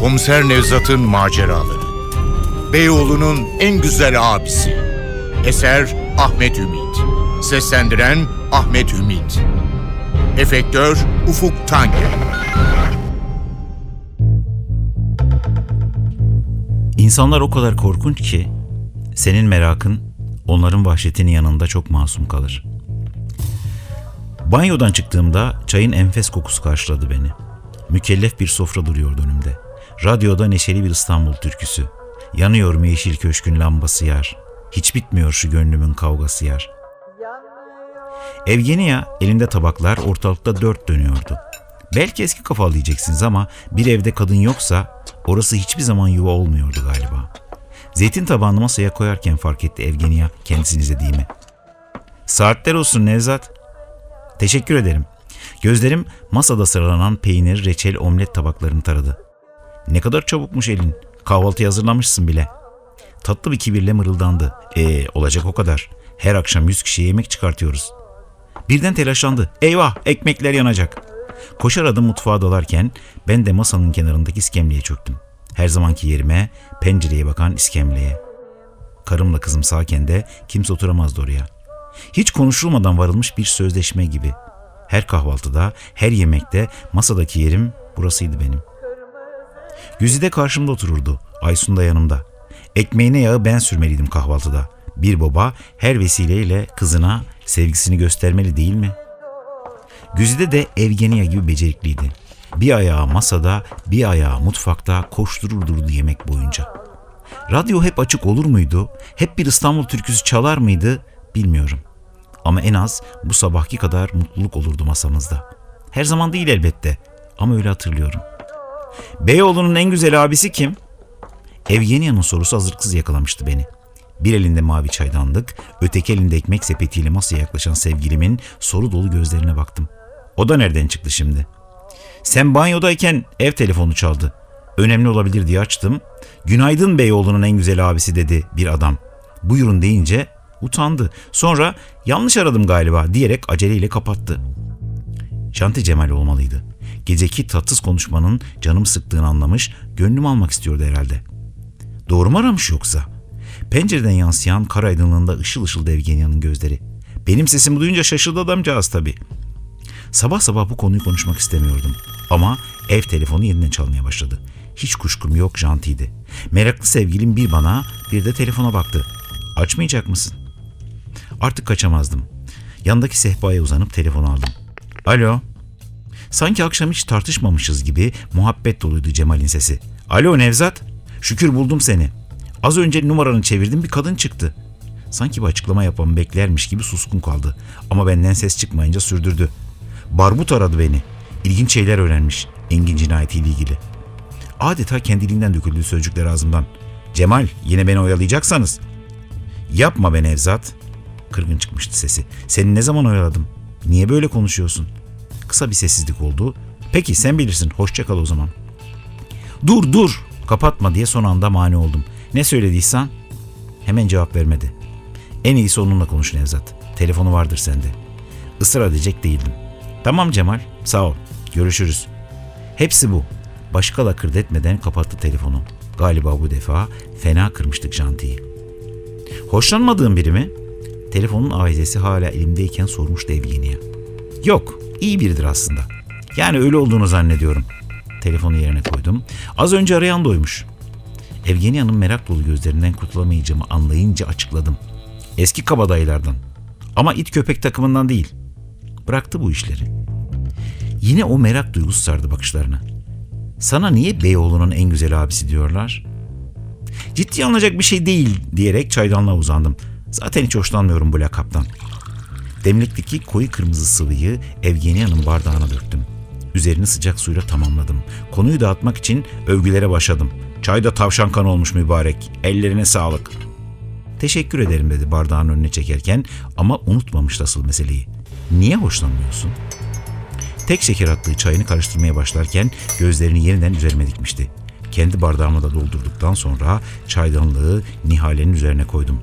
Komiser Nevzat'ın maceraları. Beyoğlu'nun en güzel abisi. Eser Ahmet Ümit. Seslendiren Ahmet Ümit. Efektör Ufuk Tanger. İnsanlar o kadar korkunç ki senin merakın onların vahşetinin yanında çok masum kalır. Banyodan çıktığımda çayın enfes kokusu karşıladı beni. Mükellef bir sofra duruyordu önümde. Radyoda neşeli bir İstanbul türküsü. Yanıyor mu yeşil köşkün lambası yar. Hiç bitmiyor şu gönlümün kavgası yar. Evgenia elinde tabaklar ortalıkta dört dönüyordu. Belki eski kafalı diyeceksiniz ama bir evde kadın yoksa orası hiçbir zaman yuva olmuyordu galiba. Zeytin tabağını masaya koyarken fark etti Evgenia kendisini izlediğimi. Saatler olsun Nevzat. Teşekkür ederim. Gözlerim masada sıralanan peynir, reçel, omlet tabaklarını taradı. Ne kadar çabukmuş elin. Kahvaltı hazırlamışsın bile. Tatlı bir kibirle mırıldandı. Ee, olacak o kadar. Her akşam yüz kişiye yemek çıkartıyoruz. Birden telaşlandı. Eyvah ekmekler yanacak. Koşar adım mutfağa dalarken ben de masanın kenarındaki iskemleye çöktüm. Her zamanki yerime, pencereye bakan iskemleye. Karımla kızım sağken de kimse oturamazdı oraya. Hiç konuşulmadan varılmış bir sözleşme gibi. Her kahvaltıda, her yemekte masadaki yerim burasıydı benim. Güzide karşımda otururdu. Aysun da yanımda. Ekmeğine yağı ben sürmeliydim kahvaltıda. Bir baba her vesileyle kızına sevgisini göstermeli değil mi? Güzide de Evgenia gibi becerikliydi. Bir ayağı masada, bir ayağı mutfakta koşturur durdu yemek boyunca. Radyo hep açık olur muydu? Hep bir İstanbul türküsü çalar mıydı? Bilmiyorum. Ama en az bu sabahki kadar mutluluk olurdu masamızda. Her zaman değil elbette ama öyle hatırlıyorum. Beyoğlu'nun en güzel abisi kim? Evgenia'nın sorusu hazırlıksız yakalamıştı beni. Bir elinde mavi çaydanlık, öteki elinde ekmek sepetiyle masaya yaklaşan sevgilimin soru dolu gözlerine baktım. O da nereden çıktı şimdi? Sen banyodayken ev telefonu çaldı. Önemli olabilir diye açtım. Günaydın Beyoğlu'nun en güzel abisi dedi bir adam. Buyurun deyince utandı. Sonra yanlış aradım galiba diyerek aceleyle kapattı. Şanti Cemal olmalıydı. Geceki tatsız konuşmanın canımı sıktığını anlamış, gönlümü almak istiyordu herhalde. Doğru mu aramış yoksa? Pencereden yansıyan kar aydınlığında ışıl ışıl Evgenia'nın gözleri. Benim sesimi duyunca şaşırdı adamcağız tabii. Sabah sabah bu konuyu konuşmak istemiyordum. Ama ev telefonu yeniden çalmaya başladı. Hiç kuşkum yok jantiydi. Meraklı sevgilim bir bana bir de telefona baktı. Açmayacak mısın? Artık kaçamazdım. Yandaki sehpaya uzanıp telefonu aldım. Alo. Sanki akşam hiç tartışmamışız gibi muhabbet doluydu Cemal'in sesi. Alo Nevzat. Şükür buldum seni. Az önce numaranı çevirdim bir kadın çıktı. Sanki bir açıklama yapmamı beklermiş gibi suskun kaldı. Ama benden ses çıkmayınca sürdürdü. Barbut aradı beni. İlginç şeyler öğrenmiş Engin cinayetiyle ilgili. Adeta kendiliğinden döküldü sözcükler ağzımdan. Cemal yine beni oyalayacaksanız. Yapma be Nevzat. Kırgın çıkmıştı sesi. Seni ne zaman oyaladım? Niye böyle konuşuyorsun? Kısa bir sessizlik oldu. Peki sen bilirsin. Hoşça kal o zaman. Dur dur. Kapatma diye son anda mani oldum. Ne söylediysen? Hemen cevap vermedi. En iyisi onunla konuş Nevzat. Telefonu vardır sende. Israr edecek değildim. Tamam Cemal, sağ ol. Görüşürüz. Hepsi bu. Başka lakırdı etmeden kapattı telefonu. Galiba bu defa fena kırmıştık jantiyi. Hoşlanmadığın biri mi? Telefonun avizesi hala elimdeyken sormuştu Evgeni'ye. Yok, iyi biridir aslında. Yani öyle olduğunu zannediyorum. Telefonu yerine koydum. Az önce arayan doymuş. Evgenia'nın merak dolu gözlerinden kurtulamayacağımı anlayınca açıkladım. Eski kabadayılardan. Ama it köpek takımından değil. Bıraktı bu işleri. Yine o merak duygusu sardı bakışlarına. Sana niye Beyoğlu'nun en güzel abisi diyorlar? Ciddi alınacak bir şey değil diyerek çaydanlığa uzandım. Zaten hiç hoşlanmıyorum bu lakaptan. Demlikteki koyu kırmızı sıvıyı Evgenia'nın bardağına döktüm. Üzerini sıcak suyla tamamladım. Konuyu dağıtmak için övgülere başladım. Çay da tavşan kan olmuş mübarek. Ellerine sağlık. Teşekkür ederim dedi bardağın önüne çekerken ama unutmamış asıl meseleyi. Niye hoşlanmıyorsun? Tek şeker attığı çayını karıştırmaya başlarken gözlerini yeniden üzerime dikmişti. Kendi bardağımı da doldurduktan sonra çaydanlığı Nihale'nin üzerine koydum.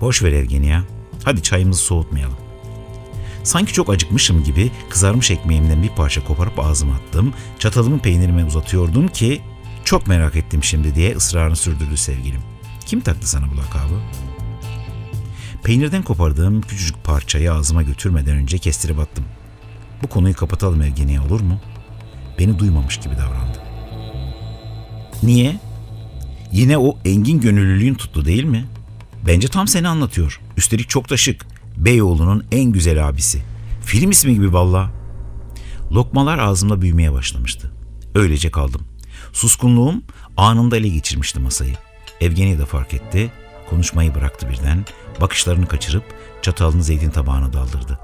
Boş ver Evgenia. Hadi çayımızı soğutmayalım. Sanki çok acıkmışım gibi kızarmış ekmeğimden bir parça koparıp ağzıma attım. Çatalımı peynirime uzatıyordum ki Çok merak ettim şimdi diye ısrarını sürdürdü sevgilim. Kim taktı sana bu lakabı? Peynirden kopardığım küçücük parçayı ağzıma götürmeden önce kestirip attım. Bu konuyu kapatalım Evgeniye olur mu? Beni duymamış gibi davrandı. Niye? Yine o engin gönüllülüğün tuttu değil mi? Bence tam seni anlatıyor. Üstelik çok da şık. Beyoğlu'nun en güzel abisi. Film ismi gibi valla. Lokmalar ağzımda büyümeye başlamıştı. Öylece kaldım. Suskunluğum anında ele geçirmişti masayı. Evgeni de fark etti. Konuşmayı bıraktı birden. Bakışlarını kaçırıp çatalını zeytin tabağına daldırdı.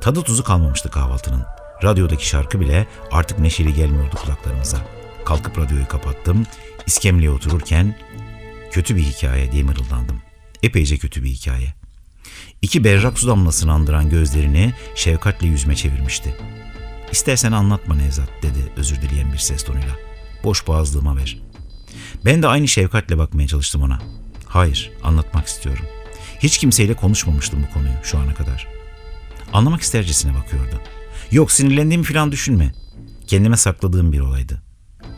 Tadı tuzu kalmamıştı kahvaltının. Radyodaki şarkı bile artık neşeli gelmiyordu kulaklarımıza. Kalkıp radyoyu kapattım. İskemleye otururken kötü bir hikaye diye mırıldandım. Epeyce kötü bir hikaye. İki berrak su damlasını andıran gözlerini şefkatle yüzme çevirmişti. İstersen anlatma Nevzat dedi özür dileyen bir ses tonuyla. Boş boğazlığıma ver. Ben de aynı şefkatle bakmaya çalıştım ona. Hayır, anlatmak istiyorum. Hiç kimseyle konuşmamıştım bu konuyu şu ana kadar. Anlamak istercesine bakıyordu. Yok sinirlendiğimi falan düşünme. Kendime sakladığım bir olaydı.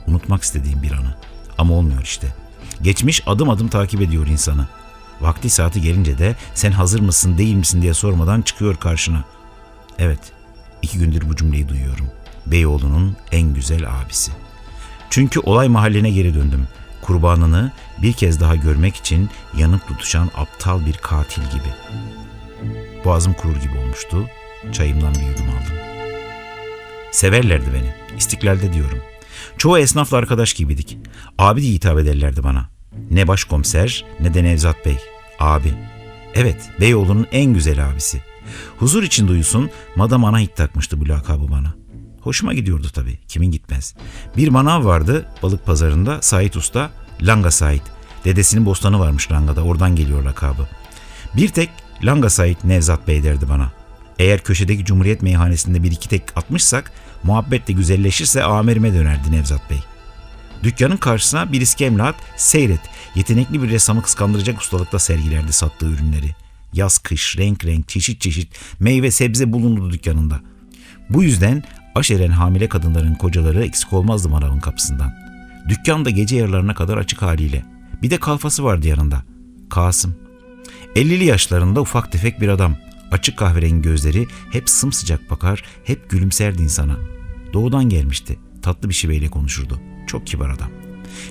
Unutmak istediğim bir anı. Ama olmuyor işte. Geçmiş adım adım takip ediyor insanı. Vakti saati gelince de sen hazır mısın değil misin diye sormadan çıkıyor karşına. Evet, iki gündür bu cümleyi duyuyorum. Beyoğlu'nun en güzel abisi. Çünkü olay mahalline geri döndüm. Kurbanını bir kez daha görmek için yanıp tutuşan aptal bir katil gibi. Boğazım kurur gibi olmuştu. Çayımdan bir yudum aldım. Severlerdi beni. İstiklalde diyorum. Çoğu esnafla arkadaş gibiydik. Abi diye hitap ederlerdi bana. Ne başkomiser ne de Nevzat Bey. Abi. Evet, Beyoğlu'nun en güzel abisi. Huzur için duyusun, Madam Anahit takmıştı bu lakabı bana. Hoşuma gidiyordu tabii, kimin gitmez. Bir manav vardı balık pazarında, Sait Usta, Langa Sait. Dedesinin bostanı varmış Langa'da, oradan geliyor lakabı. Bir tek Langa Sait Nevzat Bey derdi bana. Eğer köşedeki Cumhuriyet meyhanesinde bir iki tek atmışsak, muhabbet de güzelleşirse amirime dönerdi Nevzat Bey. Dükkanın karşısına bir iskemle at, seyret. Yetenekli bir ressamı kıskandıracak ustalıkta sergilerdi sattığı ürünleri. Yaz kış, renk renk, çeşit çeşit meyve sebze bulunurdu dükkanında. Bu yüzden aşeren hamile kadınların kocaları eksik olmazdı manavın kapısından. Dükkan da gece yarılarına kadar açık haliyle. Bir de kalfası vardı yanında. Kasım. 50'li yaşlarında ufak tefek bir adam. Açık kahverengi gözleri hep sımsıcak bakar, hep gülümserdi insana. Doğudan gelmişti. Tatlı bir şiveyle konuşurdu. Çok kibar adam.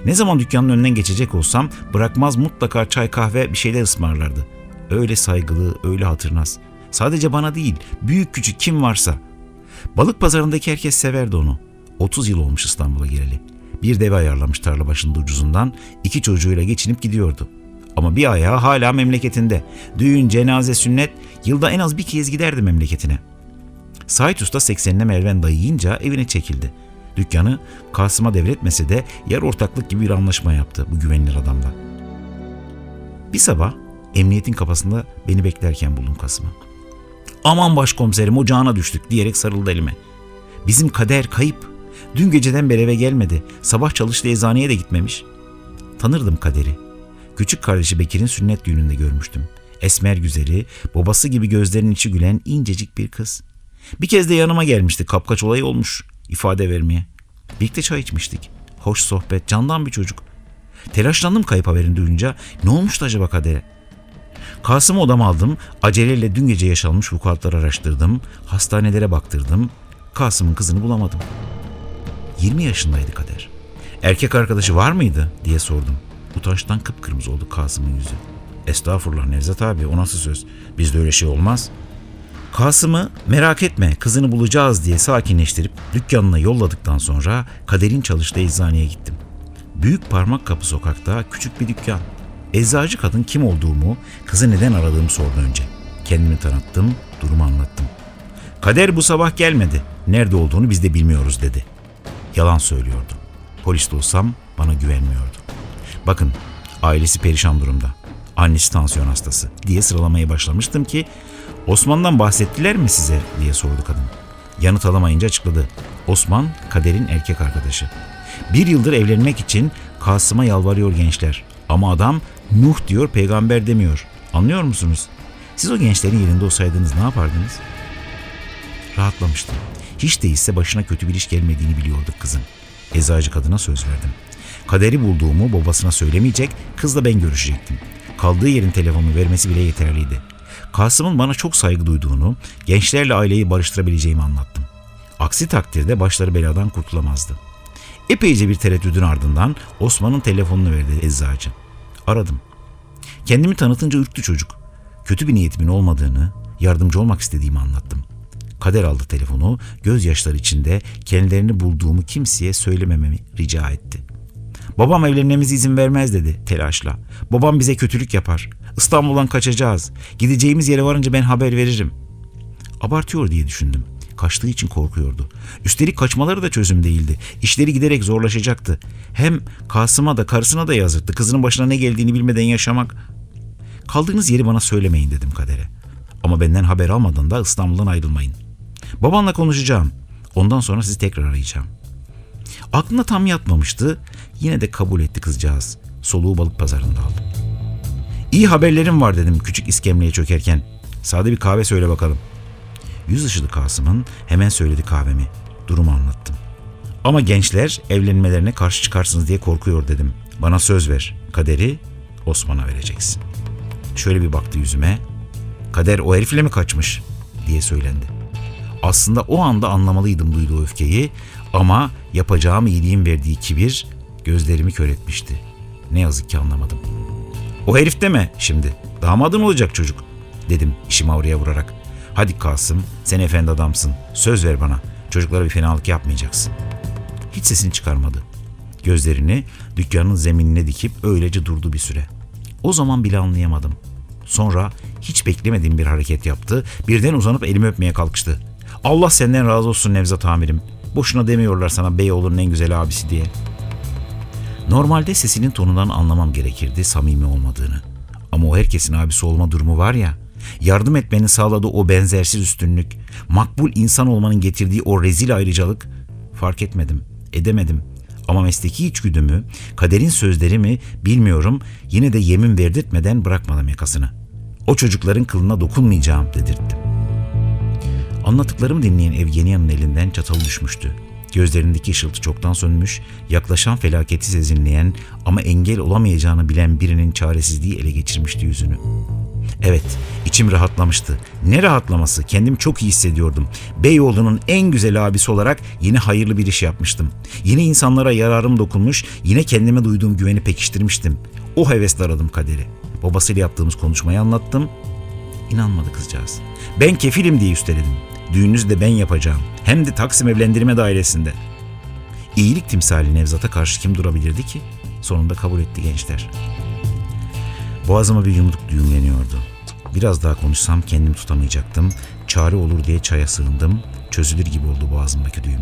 Ne zaman dükkanın önünden geçecek olsam bırakmaz mutlaka çay kahve bir şeyler ısmarlardı. Öyle saygılı, öyle hatırnaz. Sadece bana değil, büyük küçük kim varsa. Balık pazarındaki herkes severdi onu. 30 yıl olmuş İstanbul'a geleli. Bir deve ayarlamış tarla başında ucuzundan, iki çocuğuyla geçinip gidiyordu. Ama bir ayağı hala memleketinde. Düğün, cenaze, sünnet, yılda en az bir kez giderdi memleketine. Sait Usta 80'ine Merven dayayınca evine çekildi. Dükkanı Kasım'a devretmese de yer ortaklık gibi bir anlaşma yaptı bu güvenilir adamla. Bir sabah emniyetin kapısında beni beklerken buldum Kasım'ı. Aman başkomiserim ocağına düştük diyerek sarıldı elime. Bizim kader kayıp. Dün geceden beri eve gelmedi. Sabah çalıştı eczaneye de gitmemiş. Tanırdım kaderi. Küçük kardeşi Bekir'in sünnet düğününde görmüştüm. Esmer güzeli, babası gibi gözlerinin içi gülen incecik bir kız. Bir kez de yanıma gelmişti. Kapkaç olayı olmuş ifade vermeye. Birlikte çay içmiştik. Hoş sohbet, candan bir çocuk. Telaşlandım kayıp haberini duyunca. Ne olmuştu acaba kadere? Kasım'ı odama aldım. Aceleyle dün gece yaşanmış vukuatları araştırdım. Hastanelere baktırdım. Kasım'ın kızını bulamadım. 20 yaşındaydı Kader. Erkek arkadaşı var mıydı diye sordum. Utançtan kıpkırmızı oldu Kasım'ın yüzü. Estağfurullah Nevzat abi o nasıl söz? Bizde öyle şey olmaz. Kasım'ı merak etme kızını bulacağız diye sakinleştirip dükkanına yolladıktan sonra Kader'in çalıştığı eczaneye gittim. Büyük parmak kapı sokakta küçük bir dükkan. Eczacı kadın kim olduğumu, kızı neden aradığımı sordu önce. Kendimi tanıttım, durumu anlattım. Kader bu sabah gelmedi. Nerede olduğunu biz de bilmiyoruz dedi. Yalan söylüyordu. Polis de olsam bana güvenmiyordu. Bakın ailesi perişan durumda. Annesi tansiyon hastası diye sıralamaya başlamıştım ki Osman'dan bahsettiler mi size diye sordu kadın. Yanıt alamayınca açıkladı. Osman Kader'in erkek arkadaşı. Bir yıldır evlenmek için Kasım'a yalvarıyor gençler. Ama adam Nuh diyor peygamber demiyor. Anlıyor musunuz? Siz o gençlerin yerinde olsaydınız ne yapardınız? Rahatlamıştım. Hiç değilse başına kötü bir iş gelmediğini biliyorduk kızın. Eczacı kadına söz verdim. Kaderi bulduğumu babasına söylemeyecek, kızla ben görüşecektim. Kaldığı yerin telefonunu vermesi bile yeterliydi. Kasım'ın bana çok saygı duyduğunu, gençlerle aileyi barıştırabileceğimi anlattım. Aksi takdirde başları beladan kurtulamazdı. Epeyce bir tereddüdün ardından Osman'ın telefonunu verdi eczacı. Aradım. Kendimi tanıtınca ürktü çocuk. Kötü bir niyetimin olmadığını, yardımcı olmak istediğimi anlattım. Kader aldı telefonu, gözyaşları içinde kendilerini bulduğumu kimseye söylemememi rica etti. Babam evlenmemize izin vermez dedi telaşla. Babam bize kötülük yapar. İstanbul'dan kaçacağız. Gideceğimiz yere varınca ben haber veririm. Abartıyor diye düşündüm. Kaçtığı için korkuyordu. Üstelik kaçmaları da çözüm değildi. İşleri giderek zorlaşacaktı. Hem Kasım'a da karısına da yazıktı. Kızının başına ne geldiğini bilmeden yaşamak. Kaldığınız yeri bana söylemeyin dedim kadere. Ama benden haber almadan da İstanbul'dan ayrılmayın. Babanla konuşacağım. Ondan sonra sizi tekrar arayacağım. Aklına tam yatmamıştı. Yine de kabul etti kızcağız. Soluğu balık pazarında aldım. İyi haberlerim var dedim küçük iskemleye çökerken. Sade bir kahve söyle bakalım. Yüz ışıdı Kasım'ın hemen söyledi kahvemi. Durumu anlattım. Ama gençler evlenmelerine karşı çıkarsınız diye korkuyor dedim. Bana söz ver. Kaderi Osman'a vereceksin. Şöyle bir baktı yüzüme. Kader o herifle mi kaçmış diye söylendi. Aslında o anda anlamalıydım duyduğu öfkeyi ama yapacağım iyiliğin verdiği kibir gözlerimi kör etmişti. Ne yazık ki anlamadım. O herif deme şimdi. Damadın olacak çocuk dedim işimi oraya vurarak. Hadi Kasım sen efendi adamsın. Söz ver bana. Çocuklara bir fenalık yapmayacaksın. Hiç sesini çıkarmadı. Gözlerini dükkanın zeminine dikip öylece durdu bir süre. O zaman bile anlayamadım. Sonra hiç beklemediğim bir hareket yaptı. Birden uzanıp elimi öpmeye kalkıştı. Allah senden razı olsun Nevzat amirim. Boşuna demiyorlar sana Beyoğlu'nun en güzel abisi diye. Normalde sesinin tonundan anlamam gerekirdi samimi olmadığını. Ama o herkesin abisi olma durumu var ya, yardım etmenin sağladığı o benzersiz üstünlük, makbul insan olmanın getirdiği o rezil ayrıcalık fark etmedim, edemedim. Ama mesleki içgüdümü, kaderin sözleri mi bilmiyorum yine de yemin verdirtmeden bırakmadım yakasını. O çocukların kılına dokunmayacağım dedirttim. Anlattıklarımı dinleyen Evgeniya'nın elinden çatalı düşmüştü. Gözlerindeki ışıltı çoktan sönmüş, yaklaşan felaketi sezinleyen ama engel olamayacağını bilen birinin çaresizliği ele geçirmişti yüzünü. Evet, içim rahatlamıştı. Ne rahatlaması, kendimi çok iyi hissediyordum. Beyoğlu'nun en güzel abisi olarak yine hayırlı bir iş yapmıştım. Yine insanlara yararım dokunmuş, yine kendime duyduğum güveni pekiştirmiştim. O hevesle aradım kaderi. Babasıyla yaptığımız konuşmayı anlattım. İnanmadı kızcağız. Ben kefilim diye üsteledim. Düğününüzü de ben yapacağım. Hem de Taksim Evlendirme Dairesi'nde. İyilik timsali Nevzat'a karşı kim durabilirdi ki? Sonunda kabul etti gençler. Boğazıma bir yumruk düğümleniyordu. Biraz daha konuşsam kendimi tutamayacaktım. Çare olur diye çaya sığındım. Çözülür gibi oldu boğazımdaki düğüm.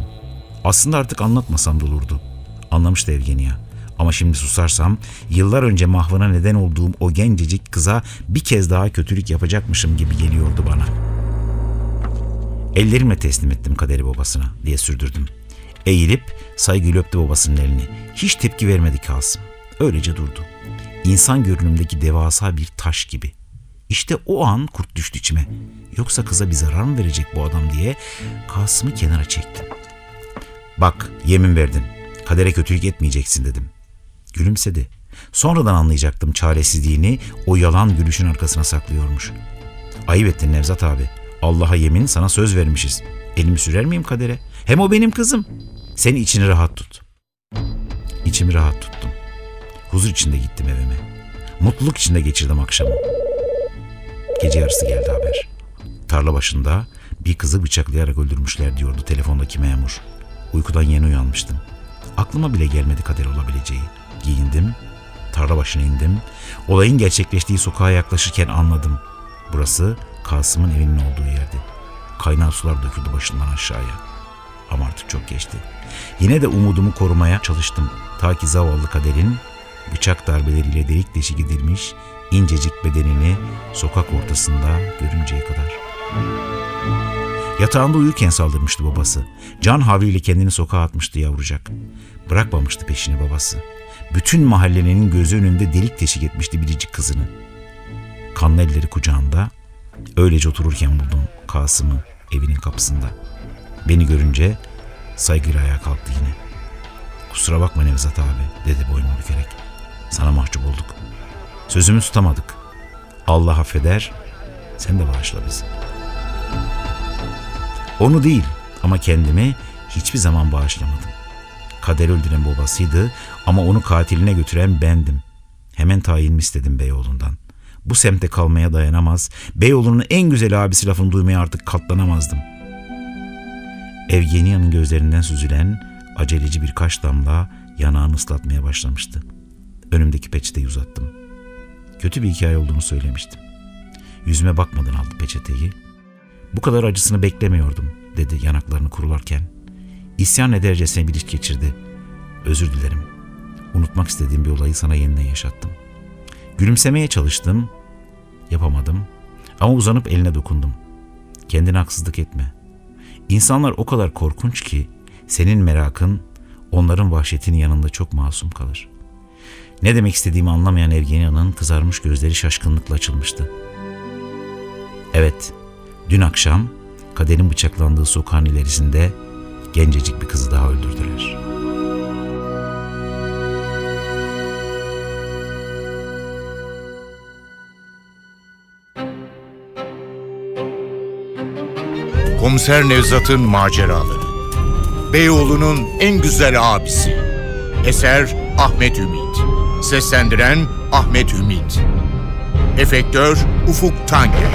Aslında artık anlatmasam da olurdu. Anlamıştı Evgenia. Ama şimdi susarsam yıllar önce mahvına neden olduğum o gencecik kıza bir kez daha kötülük yapacakmışım gibi geliyordu bana. Ellerimle teslim ettim kaderi babasına diye sürdürdüm. Eğilip saygıyla öptü babasının elini. Hiç tepki vermedi Kasım. Öylece durdu. İnsan görünümdeki devasa bir taş gibi. İşte o an kurt düştü içime. Yoksa kıza bir zarar mı verecek bu adam diye Kasım'ı kenara çektim. Bak yemin verdin. Kadere kötülük etmeyeceksin dedim. Gülümsedi. Sonradan anlayacaktım çaresizliğini o yalan gülüşün arkasına saklıyormuş. Ayıp ettin Nevzat abi. Allah'a yemin sana söz vermişiz. Elimi sürer miyim kadere? Hem o benim kızım. Sen içini rahat tut. İçimi rahat tuttum. Huzur içinde gittim evime. Mutluluk içinde geçirdim akşamı. Gece yarısı geldi haber. Tarla başında bir kızı bıçaklayarak öldürmüşler diyordu telefondaki memur. Uykudan yeni uyanmıştım. Aklıma bile gelmedi kader olabileceği. Giyindim, tarla başına indim. Olayın gerçekleştiği sokağa yaklaşırken anladım. Burası Kasım'ın evinin olduğu yerdi. Kaynar sular döküldü başından aşağıya. Ama artık çok geçti. Yine de umudumu korumaya çalıştım. Ta ki zavallı kaderin bıçak darbeleriyle delik deşik edilmiş incecik bedenini sokak ortasında görünceye kadar. Yatağında uyurken saldırmıştı babası. Can havliyle kendini sokağa atmıştı yavrucak. Bırakmamıştı peşini babası. Bütün mahallenin gözü önünde delik deşik etmişti biricik kızını. Kanlı elleri kucağında öylece otururken buldum Kasım'ı evinin kapısında. Beni görünce saygıyla ayağa kalktı yine. Kusura bakma Nevzat abi dedi boynu bükerek. Sana mahcup olduk. Sözümü tutamadık. Allah affeder, sen de bağışla bizi. Onu değil ama kendimi hiçbir zaman bağışlamadım. Kader öldüren babasıydı ama onu katiline götüren bendim. Hemen tayinimi istedim Beyoğlu'ndan. Bu semtte kalmaya dayanamaz, Beyoğlu'nun en güzel abisi lafını duymaya artık katlanamazdım. Evgenia'nın gözlerinden süzülen aceleci birkaç damla yanağını ıslatmaya başlamıştı. Önümdeki peçeteyi uzattım. Kötü bir hikaye olduğunu söylemiştim. Yüzüme bakmadan aldı peçeteyi. Bu kadar acısını beklemiyordum dedi yanaklarını kurularken. İsyan edercesine bir iç geçirdi. Özür dilerim. Unutmak istediğim bir olayı sana yeniden yaşattım. Gülümsemeye çalıştım. Yapamadım. Ama uzanıp eline dokundum. Kendine haksızlık etme. İnsanlar o kadar korkunç ki senin merakın onların vahşetinin yanında çok masum kalır. Ne demek istediğimi anlamayan Evgenia'nın kızarmış gözleri şaşkınlıkla açılmıştı. Evet, dün akşam kaderin bıçaklandığı sokağın ilerisinde gencecik bir kızı daha öldürdüler. Komiser Nevzat'ın maceraları. Beyoğlu'nun en güzel abisi. Eser Ahmet Ümit. Seslendiren Ahmet Ümit. Efektör Ufuk Tanger.